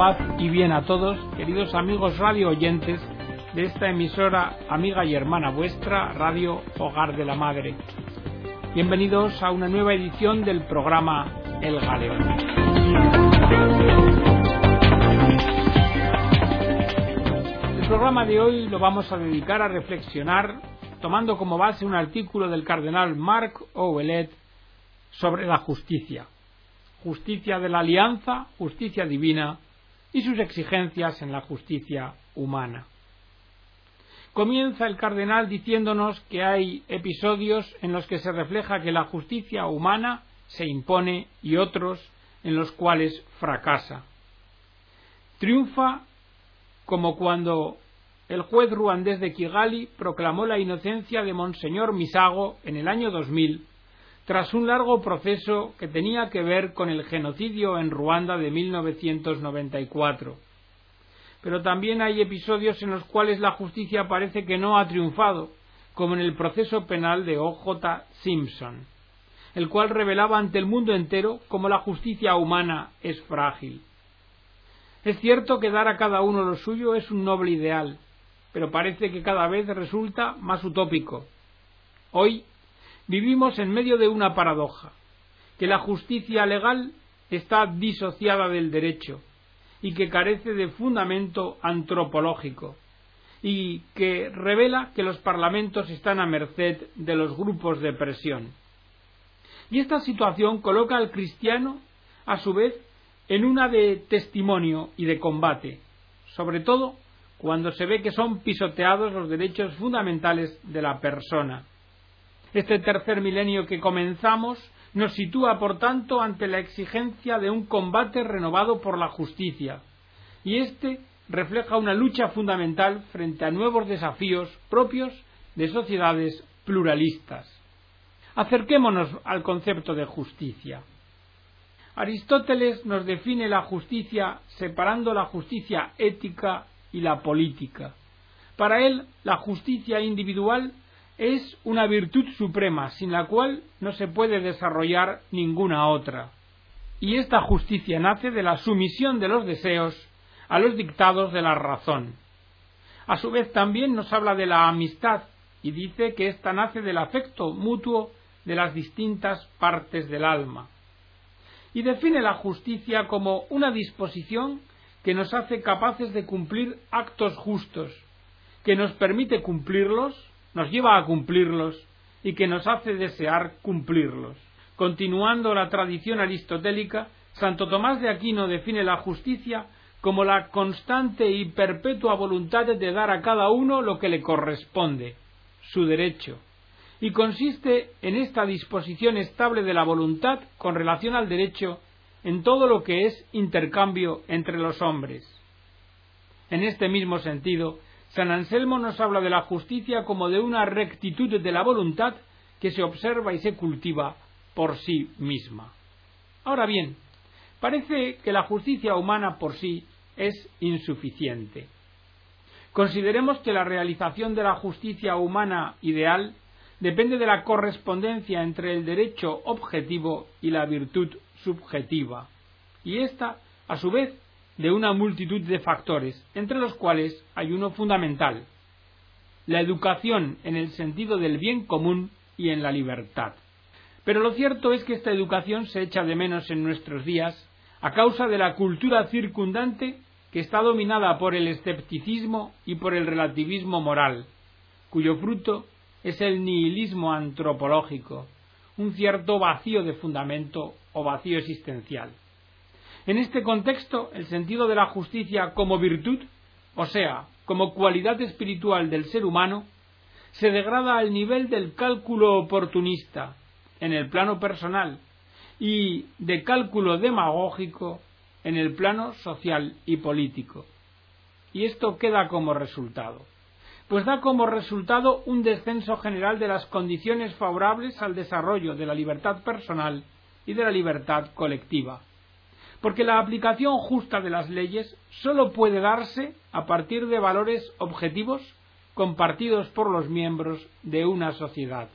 paz y bien a todos, queridos amigos radio oyentes de esta emisora amiga y hermana vuestra, Radio Hogar de la Madre. Bienvenidos a una nueva edición del programa El Galeón. El programa de hoy lo vamos a dedicar a reflexionar tomando como base un artículo del cardenal Marc Ouellet sobre la justicia justicia de la alianza, justicia divina y sus exigencias en la justicia humana. Comienza el cardenal diciéndonos que hay episodios en los que se refleja que la justicia humana se impone y otros en los cuales fracasa. Triunfa como cuando el juez ruandés de Kigali proclamó la inocencia de Monseñor Misago en el año 2000 tras un largo proceso que tenía que ver con el genocidio en Ruanda de 1994. Pero también hay episodios en los cuales la justicia parece que no ha triunfado, como en el proceso penal de O.J. Simpson, el cual revelaba ante el mundo entero cómo la justicia humana es frágil. Es cierto que dar a cada uno lo suyo es un noble ideal, pero parece que cada vez resulta más utópico. Hoy Vivimos en medio de una paradoja, que la justicia legal está disociada del derecho y que carece de fundamento antropológico y que revela que los parlamentos están a merced de los grupos de presión. Y esta situación coloca al cristiano, a su vez, en una de testimonio y de combate, sobre todo cuando se ve que son pisoteados los derechos fundamentales de la persona. Este tercer milenio que comenzamos nos sitúa, por tanto, ante la exigencia de un combate renovado por la justicia, y este refleja una lucha fundamental frente a nuevos desafíos propios de sociedades pluralistas. Acerquémonos al concepto de justicia. Aristóteles nos define la justicia separando la justicia ética y la política. Para él, la justicia individual es una virtud suprema sin la cual no se puede desarrollar ninguna otra. Y esta justicia nace de la sumisión de los deseos a los dictados de la razón. A su vez también nos habla de la amistad y dice que ésta nace del afecto mutuo de las distintas partes del alma. Y define la justicia como una disposición que nos hace capaces de cumplir actos justos, que nos permite cumplirlos nos lleva a cumplirlos y que nos hace desear cumplirlos. Continuando la tradición aristotélica, Santo Tomás de Aquino define la justicia como la constante y perpetua voluntad de dar a cada uno lo que le corresponde, su derecho, y consiste en esta disposición estable de la voluntad con relación al derecho en todo lo que es intercambio entre los hombres. En este mismo sentido, San Anselmo nos habla de la justicia como de una rectitud de la voluntad que se observa y se cultiva por sí misma. Ahora bien, parece que la justicia humana por sí es insuficiente. Consideremos que la realización de la justicia humana ideal depende de la correspondencia entre el derecho objetivo y la virtud subjetiva, y ésta, a su vez, de una multitud de factores, entre los cuales hay uno fundamental, la educación en el sentido del bien común y en la libertad. Pero lo cierto es que esta educación se echa de menos en nuestros días a causa de la cultura circundante que está dominada por el escepticismo y por el relativismo moral, cuyo fruto es el nihilismo antropológico, un cierto vacío de fundamento o vacío existencial. En este contexto, el sentido de la justicia como virtud, o sea, como cualidad espiritual del ser humano, se degrada al nivel del cálculo oportunista en el plano personal y de cálculo demagógico en el plano social y político. Y esto queda como resultado. Pues da como resultado un descenso general de las condiciones favorables al desarrollo de la libertad personal y de la libertad colectiva porque la aplicación justa de las leyes sólo puede darse a partir de valores objetivos compartidos por los miembros de una sociedad.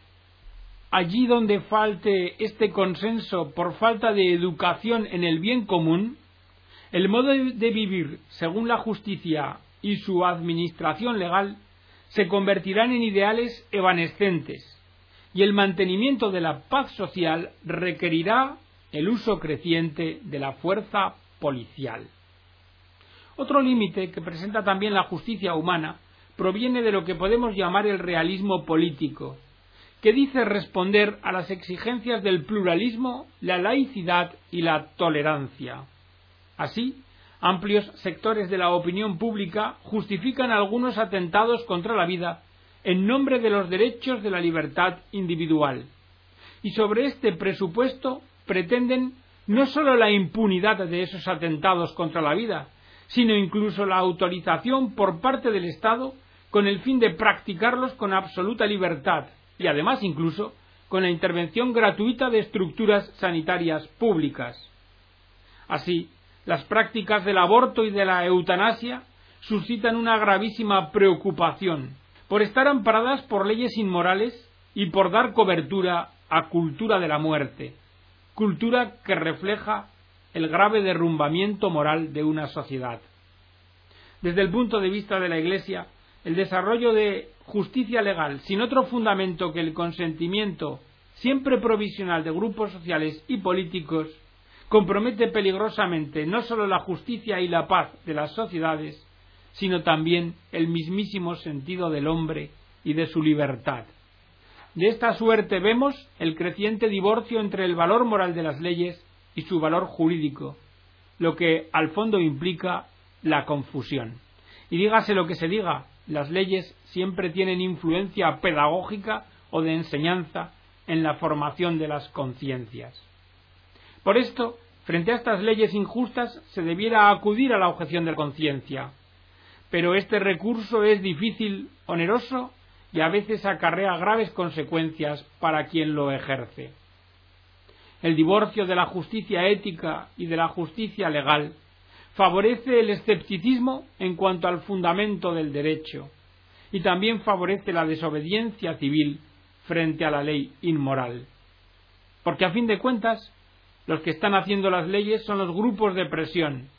Allí donde falte este consenso por falta de educación en el bien común, el modo de vivir según la justicia y su administración legal se convertirán en ideales evanescentes y el mantenimiento de la paz social requerirá el uso creciente de la fuerza policial. Otro límite que presenta también la justicia humana proviene de lo que podemos llamar el realismo político, que dice responder a las exigencias del pluralismo, la laicidad y la tolerancia. Así, amplios sectores de la opinión pública justifican algunos atentados contra la vida en nombre de los derechos de la libertad individual. Y sobre este presupuesto pretenden no sólo la impunidad de esos atentados contra la vida, sino incluso la autorización por parte del Estado con el fin de practicarlos con absoluta libertad y además incluso con la intervención gratuita de estructuras sanitarias públicas. Así, las prácticas del aborto y de la eutanasia suscitan una gravísima preocupación por estar amparadas por leyes inmorales y por dar cobertura a cultura de la muerte, cultura que refleja el grave derrumbamiento moral de una sociedad. Desde el punto de vista de la Iglesia, el desarrollo de justicia legal sin otro fundamento que el consentimiento siempre provisional de grupos sociales y políticos compromete peligrosamente no sólo la justicia y la paz de las sociedades, sino también el mismísimo sentido del hombre y de su libertad. De esta suerte vemos el creciente divorcio entre el valor moral de las leyes y su valor jurídico, lo que al fondo implica la confusión. Y dígase lo que se diga, las leyes siempre tienen influencia pedagógica o de enseñanza en la formación de las conciencias. Por esto, frente a estas leyes injustas, se debiera acudir a la objeción de conciencia. Pero este recurso es difícil, oneroso y a veces acarrea graves consecuencias para quien lo ejerce. El divorcio de la justicia ética y de la justicia legal favorece el escepticismo en cuanto al fundamento del derecho y también favorece la desobediencia civil frente a la ley inmoral. Porque a fin de cuentas, los que están haciendo las leyes son los grupos de presión,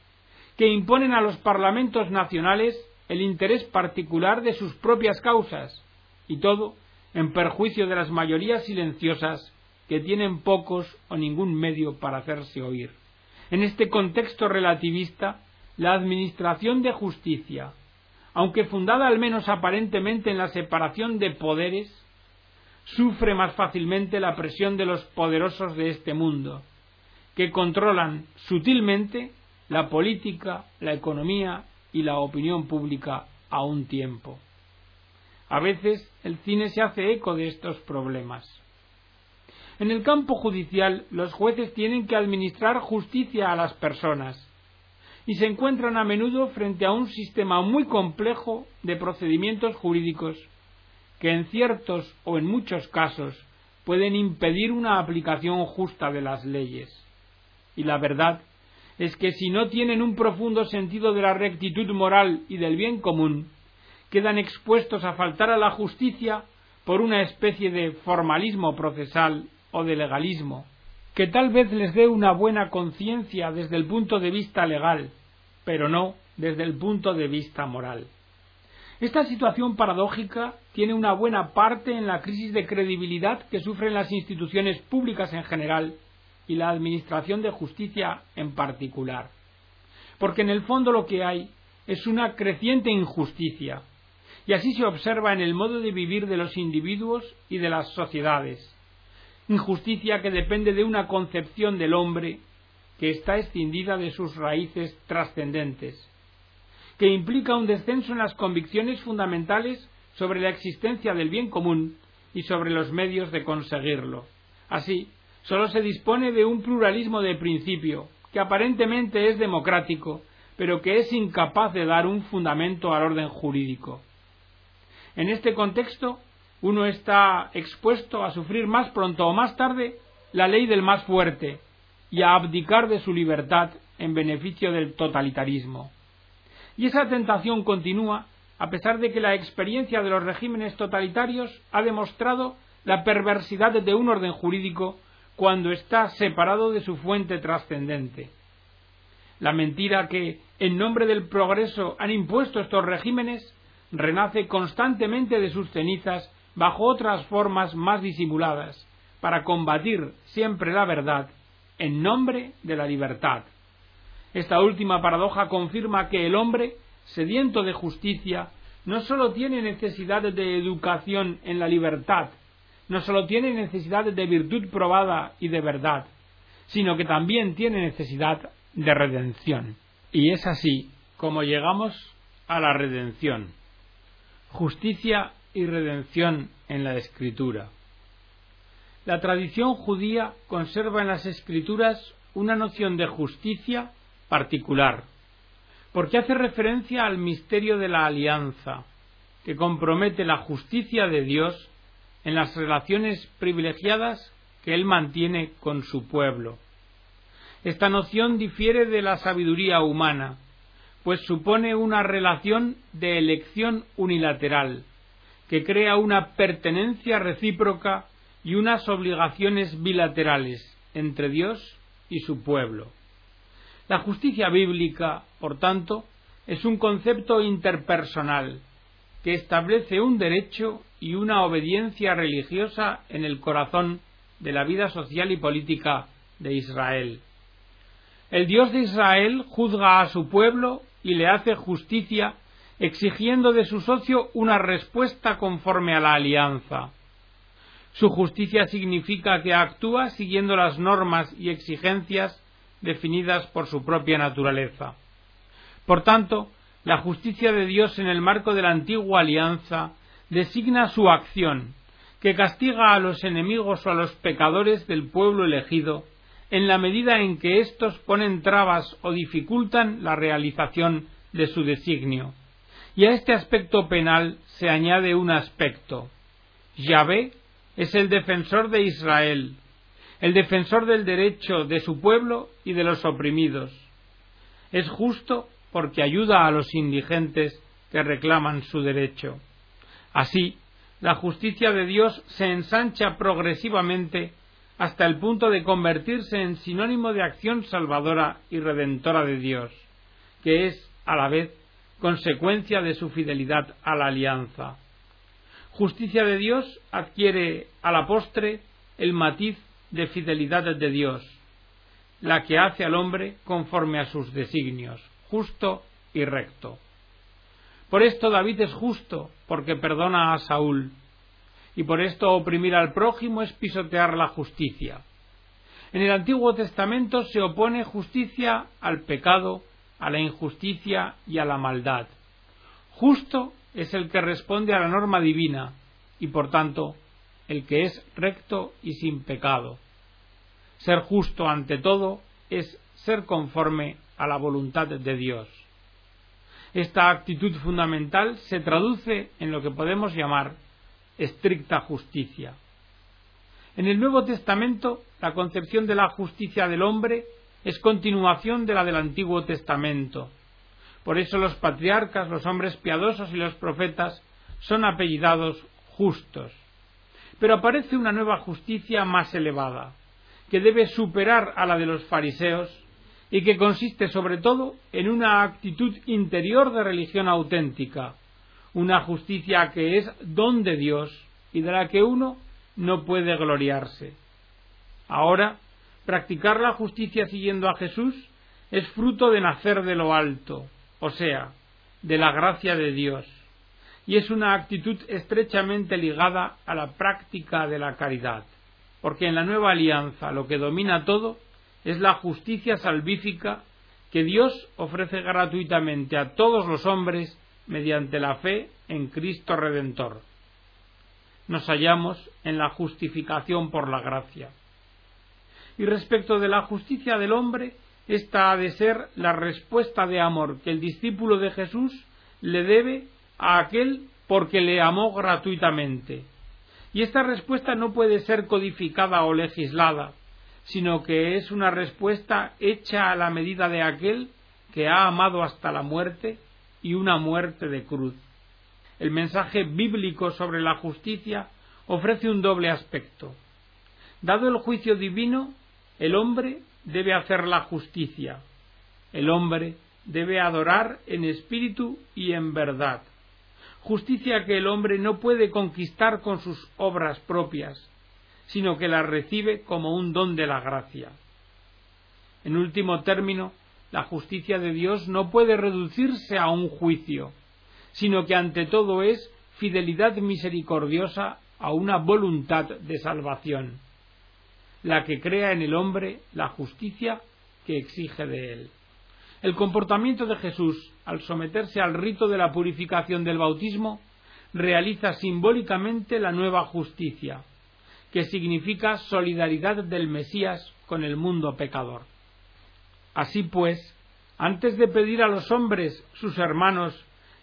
que imponen a los parlamentos nacionales el interés particular de sus propias causas, y todo en perjuicio de las mayorías silenciosas que tienen pocos o ningún medio para hacerse oír. En este contexto relativista, la Administración de Justicia, aunque fundada al menos aparentemente en la separación de poderes, sufre más fácilmente la presión de los poderosos de este mundo, que controlan sutilmente la política, la economía y la opinión pública a un tiempo. A veces el cine se hace eco de estos problemas. En el campo judicial los jueces tienen que administrar justicia a las personas y se encuentran a menudo frente a un sistema muy complejo de procedimientos jurídicos que en ciertos o en muchos casos pueden impedir una aplicación justa de las leyes. Y la verdad es que si no tienen un profundo sentido de la rectitud moral y del bien común, quedan expuestos a faltar a la justicia por una especie de formalismo procesal o de legalismo, que tal vez les dé una buena conciencia desde el punto de vista legal, pero no desde el punto de vista moral. Esta situación paradójica tiene una buena parte en la crisis de credibilidad que sufren las instituciones públicas en general y la Administración de Justicia en particular. Porque en el fondo lo que hay es una creciente injusticia, y así se observa en el modo de vivir de los individuos y de las sociedades. Injusticia que depende de una concepción del hombre que está escindida de sus raíces trascendentes, que implica un descenso en las convicciones fundamentales sobre la existencia del bien común y sobre los medios de conseguirlo. Así, sólo se dispone de un pluralismo de principio, que aparentemente es democrático, pero que es incapaz de dar un fundamento al orden jurídico. En este contexto, uno está expuesto a sufrir más pronto o más tarde la ley del más fuerte y a abdicar de su libertad en beneficio del totalitarismo. Y esa tentación continúa a pesar de que la experiencia de los regímenes totalitarios ha demostrado la perversidad de un orden jurídico cuando está separado de su fuente trascendente. La mentira que, en nombre del progreso, han impuesto estos regímenes renace constantemente de sus cenizas bajo otras formas más disimuladas, para combatir siempre la verdad en nombre de la libertad. Esta última paradoja confirma que el hombre, sediento de justicia, no sólo tiene necesidad de educación en la libertad, no sólo tiene necesidad de virtud probada y de verdad, sino que también tiene necesidad de redención. Y es así como llegamos a la redención. Justicia y redención en la Escritura. La tradición judía conserva en las Escrituras una noción de justicia particular, porque hace referencia al misterio de la alianza, que compromete la justicia de Dios en las relaciones privilegiadas que Él mantiene con su pueblo. Esta noción difiere de la sabiduría humana, pues supone una relación de elección unilateral, que crea una pertenencia recíproca y unas obligaciones bilaterales entre Dios y su pueblo. La justicia bíblica, por tanto, es un concepto interpersonal que establece un derecho y una obediencia religiosa en el corazón de la vida social y política de Israel. El Dios de Israel juzga a su pueblo y le hace justicia exigiendo de su socio una respuesta conforme a la alianza. Su justicia significa que actúa siguiendo las normas y exigencias definidas por su propia naturaleza. Por tanto, la justicia de Dios en el marco de la antigua alianza designa su acción, que castiga a los enemigos o a los pecadores del pueblo elegido, en la medida en que éstos ponen trabas o dificultan la realización de su designio. Y a este aspecto penal se añade un aspecto. Yahvé es el defensor de Israel, el defensor del derecho de su pueblo y de los oprimidos. Es justo porque ayuda a los indigentes que reclaman su derecho. Así, la justicia de Dios se ensancha progresivamente hasta el punto de convertirse en sinónimo de acción salvadora y redentora de Dios, que es, a la vez, consecuencia de su fidelidad a la alianza. Justicia de Dios adquiere a la postre el matiz de fidelidad de Dios, la que hace al hombre conforme a sus designios, justo y recto. Por esto David es justo, porque perdona a Saúl, y por esto oprimir al prójimo es pisotear la justicia. En el Antiguo Testamento se opone justicia al pecado, a la injusticia y a la maldad. Justo es el que responde a la norma divina, y por tanto el que es recto y sin pecado. Ser justo ante todo es ser conforme a la voluntad de Dios. Esta actitud fundamental se traduce en lo que podemos llamar estricta justicia. En el Nuevo Testamento, la concepción de la justicia del hombre es continuación de la del Antiguo Testamento. Por eso los patriarcas, los hombres piadosos y los profetas son apellidados justos. Pero aparece una nueva justicia más elevada, que debe superar a la de los fariseos y que consiste sobre todo en una actitud interior de religión auténtica, una justicia que es don de Dios y de la que uno no puede gloriarse. Ahora, practicar la justicia siguiendo a Jesús es fruto de nacer de lo alto, o sea, de la gracia de Dios, y es una actitud estrechamente ligada a la práctica de la caridad, porque en la nueva alianza lo que domina todo es la justicia salvífica que Dios ofrece gratuitamente a todos los hombres mediante la fe en Cristo Redentor. Nos hallamos en la justificación por la gracia. Y respecto de la justicia del hombre, esta ha de ser la respuesta de amor que el discípulo de Jesús le debe a aquel porque le amó gratuitamente. Y esta respuesta no puede ser codificada o legislada, sino que es una respuesta hecha a la medida de aquel que ha amado hasta la muerte y una muerte de cruz. El mensaje bíblico sobre la justicia ofrece un doble aspecto. Dado el juicio divino, el hombre debe hacer la justicia. El hombre debe adorar en espíritu y en verdad. Justicia que el hombre no puede conquistar con sus obras propias, sino que la recibe como un don de la gracia. En último término, la justicia de Dios no puede reducirse a un juicio, sino que ante todo es fidelidad misericordiosa a una voluntad de salvación, la que crea en el hombre la justicia que exige de él. El comportamiento de Jesús, al someterse al rito de la purificación del bautismo, realiza simbólicamente la nueva justicia, que significa solidaridad del Mesías con el mundo pecador. Así pues, antes de pedir a los hombres, sus hermanos,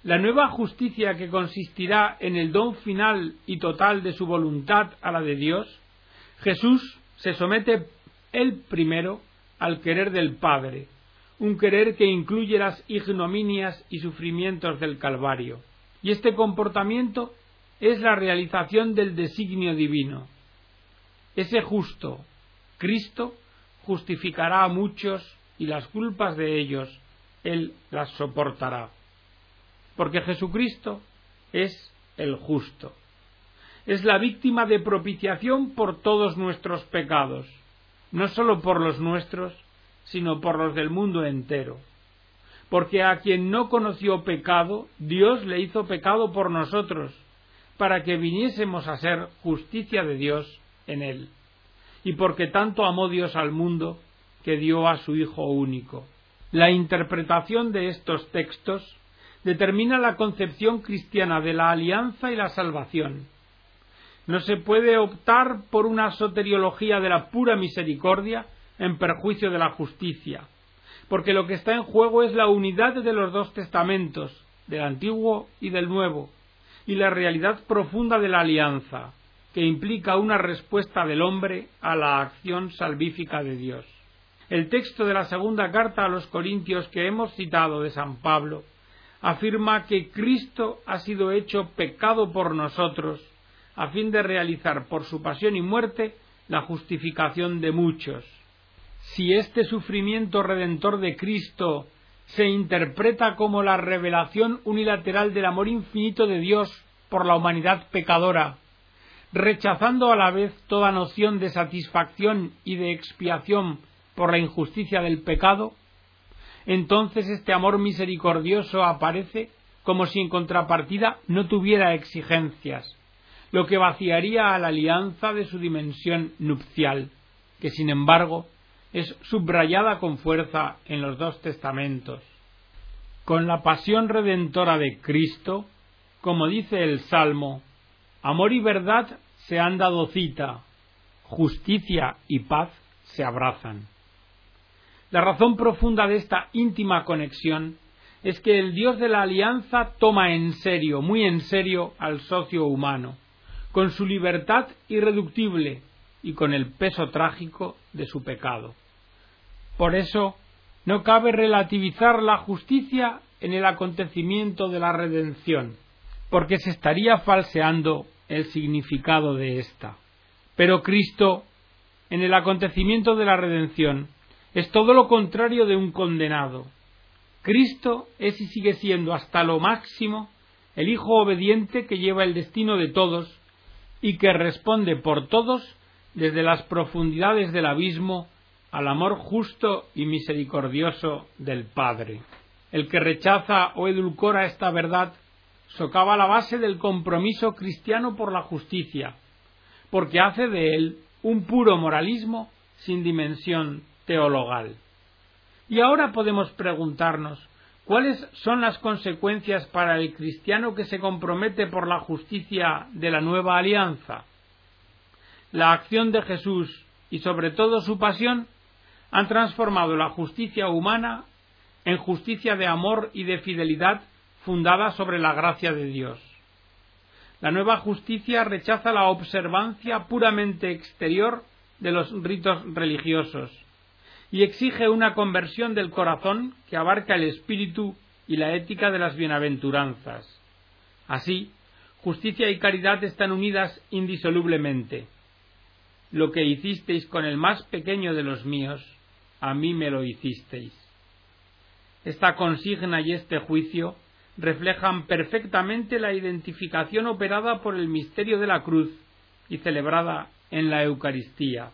la nueva justicia que consistirá en el don final y total de su voluntad a la de Dios, Jesús se somete él primero al querer del Padre, un querer que incluye las ignominias y sufrimientos del Calvario. Y este comportamiento es la realización del designio divino. Ese justo, Cristo, justificará a muchos y las culpas de ellos Él las soportará. Porque Jesucristo es el justo. Es la víctima de propiciación por todos nuestros pecados, no sólo por los nuestros, sino por los del mundo entero. Porque a quien no conoció pecado, Dios le hizo pecado por nosotros, para que viniésemos a ser justicia de Dios en él. Y porque tanto amó Dios al mundo, que dio a su Hijo único. La interpretación de estos textos determina la concepción cristiana de la alianza y la salvación. No se puede optar por una soteriología de la pura misericordia en perjuicio de la justicia, porque lo que está en juego es la unidad de los dos testamentos, del antiguo y del nuevo, y la realidad profunda de la alianza, que implica una respuesta del hombre a la acción salvífica de Dios. El texto de la segunda carta a los Corintios que hemos citado de San Pablo afirma que Cristo ha sido hecho pecado por nosotros, a fin de realizar por su pasión y muerte la justificación de muchos. Si este sufrimiento redentor de Cristo se interpreta como la revelación unilateral del amor infinito de Dios por la humanidad pecadora, rechazando a la vez toda noción de satisfacción y de expiación por la injusticia del pecado, entonces este amor misericordioso aparece como si en contrapartida no tuviera exigencias, lo que vaciaría a la alianza de su dimensión nupcial, que sin embargo es subrayada con fuerza en los dos testamentos. Con la pasión redentora de Cristo, como dice el Salmo, amor y verdad se han dado cita, justicia y paz se abrazan. La razón profunda de esta íntima conexión es que el Dios de la alianza toma en serio, muy en serio, al socio humano, con su libertad irreductible y con el peso trágico de su pecado. Por eso, no cabe relativizar la justicia en el acontecimiento de la redención, porque se estaría falseando el significado de ésta. Pero Cristo, en el acontecimiento de la redención, es todo lo contrario de un condenado. Cristo es y sigue siendo hasta lo máximo el Hijo obediente que lleva el destino de todos y que responde por todos desde las profundidades del abismo al amor justo y misericordioso del Padre. El que rechaza o edulcora esta verdad socava la base del compromiso cristiano por la justicia, porque hace de él un puro moralismo sin dimensión teologal. Y ahora podemos preguntarnos cuáles son las consecuencias para el cristiano que se compromete por la justicia de la nueva alianza. La acción de Jesús y sobre todo su pasión han transformado la justicia humana en justicia de amor y de fidelidad fundada sobre la gracia de Dios. La nueva justicia rechaza la observancia puramente exterior de los ritos religiosos y exige una conversión del corazón que abarca el espíritu y la ética de las bienaventuranzas. Así, justicia y caridad están unidas indisolublemente. Lo que hicisteis con el más pequeño de los míos, a mí me lo hicisteis. Esta consigna y este juicio reflejan perfectamente la identificación operada por el misterio de la cruz y celebrada en la Eucaristía.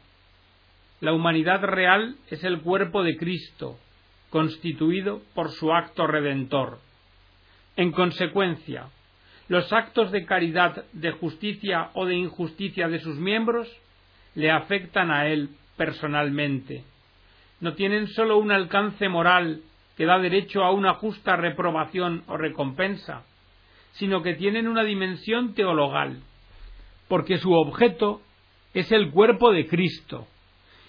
La humanidad real es el cuerpo de Cristo, constituido por su acto redentor. En consecuencia, los actos de caridad, de justicia o de injusticia de sus miembros le afectan a él personalmente. No tienen sólo un alcance moral que da derecho a una justa reprobación o recompensa, sino que tienen una dimensión teologal, porque su objeto es el cuerpo de Cristo,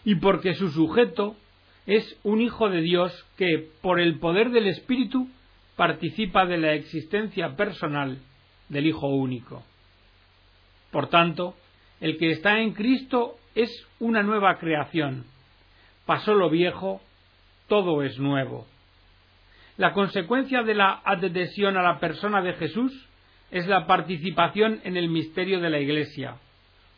y porque su sujeto es un Hijo de Dios que, por el poder del Espíritu, participa de la existencia personal del Hijo único. Por tanto, el que está en Cristo es una nueva creación. Pasó lo viejo, todo es nuevo. La consecuencia de la adhesión a la persona de Jesús es la participación en el misterio de la Iglesia,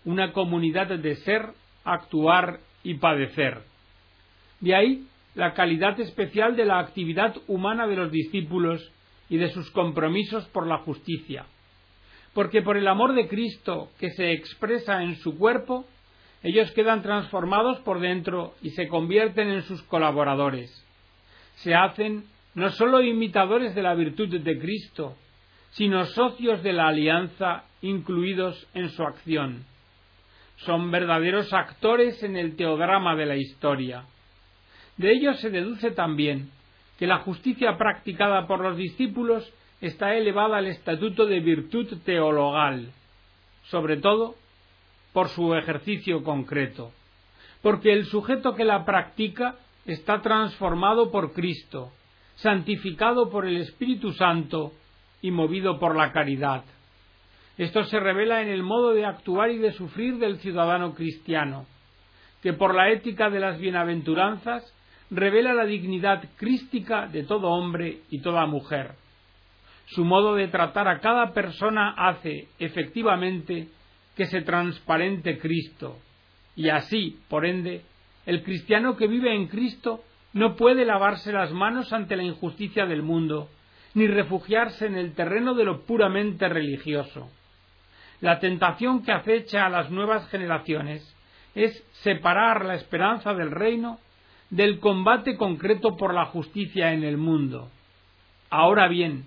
una comunidad de ser, actuar y padecer. De ahí la calidad especial de la actividad humana de los discípulos y de sus compromisos por la justicia, porque por el amor de Cristo que se expresa en su cuerpo, ellos quedan transformados por dentro y se convierten en sus colaboradores. Se hacen no sólo imitadores de la virtud de Cristo, sino socios de la alianza incluidos en su acción. Son verdaderos actores en el teodrama de la historia. De ello se deduce también que la justicia practicada por los discípulos está elevada al estatuto de virtud teologal, sobre todo por su ejercicio concreto, porque el sujeto que la practica está transformado por Cristo, santificado por el Espíritu Santo y movido por la caridad. Esto se revela en el modo de actuar y de sufrir del ciudadano cristiano, que por la ética de las bienaventuranzas revela la dignidad crística de todo hombre y toda mujer. Su modo de tratar a cada persona hace, efectivamente, que se transparente Cristo, y así, por ende, el cristiano que vive en Cristo no puede lavarse las manos ante la injusticia del mundo, ni refugiarse en el terreno de lo puramente religioso. La tentación que acecha a las nuevas generaciones es separar la esperanza del reino del combate concreto por la justicia en el mundo. Ahora bien,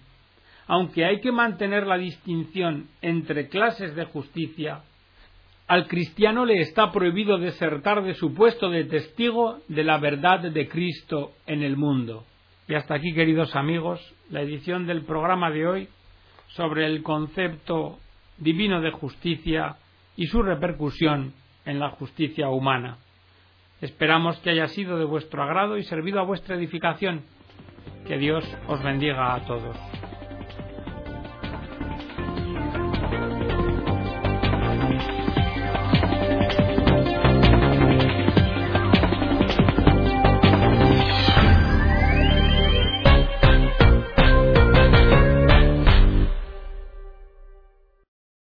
aunque hay que mantener la distinción entre clases de justicia, al cristiano le está prohibido desertar de su puesto de testigo de la verdad de Cristo en el mundo. Y hasta aquí, queridos amigos, la edición del programa de hoy sobre el concepto divino de justicia y su repercusión en la justicia humana. Esperamos que haya sido de vuestro agrado y servido a vuestra edificación. Que Dios os bendiga a todos.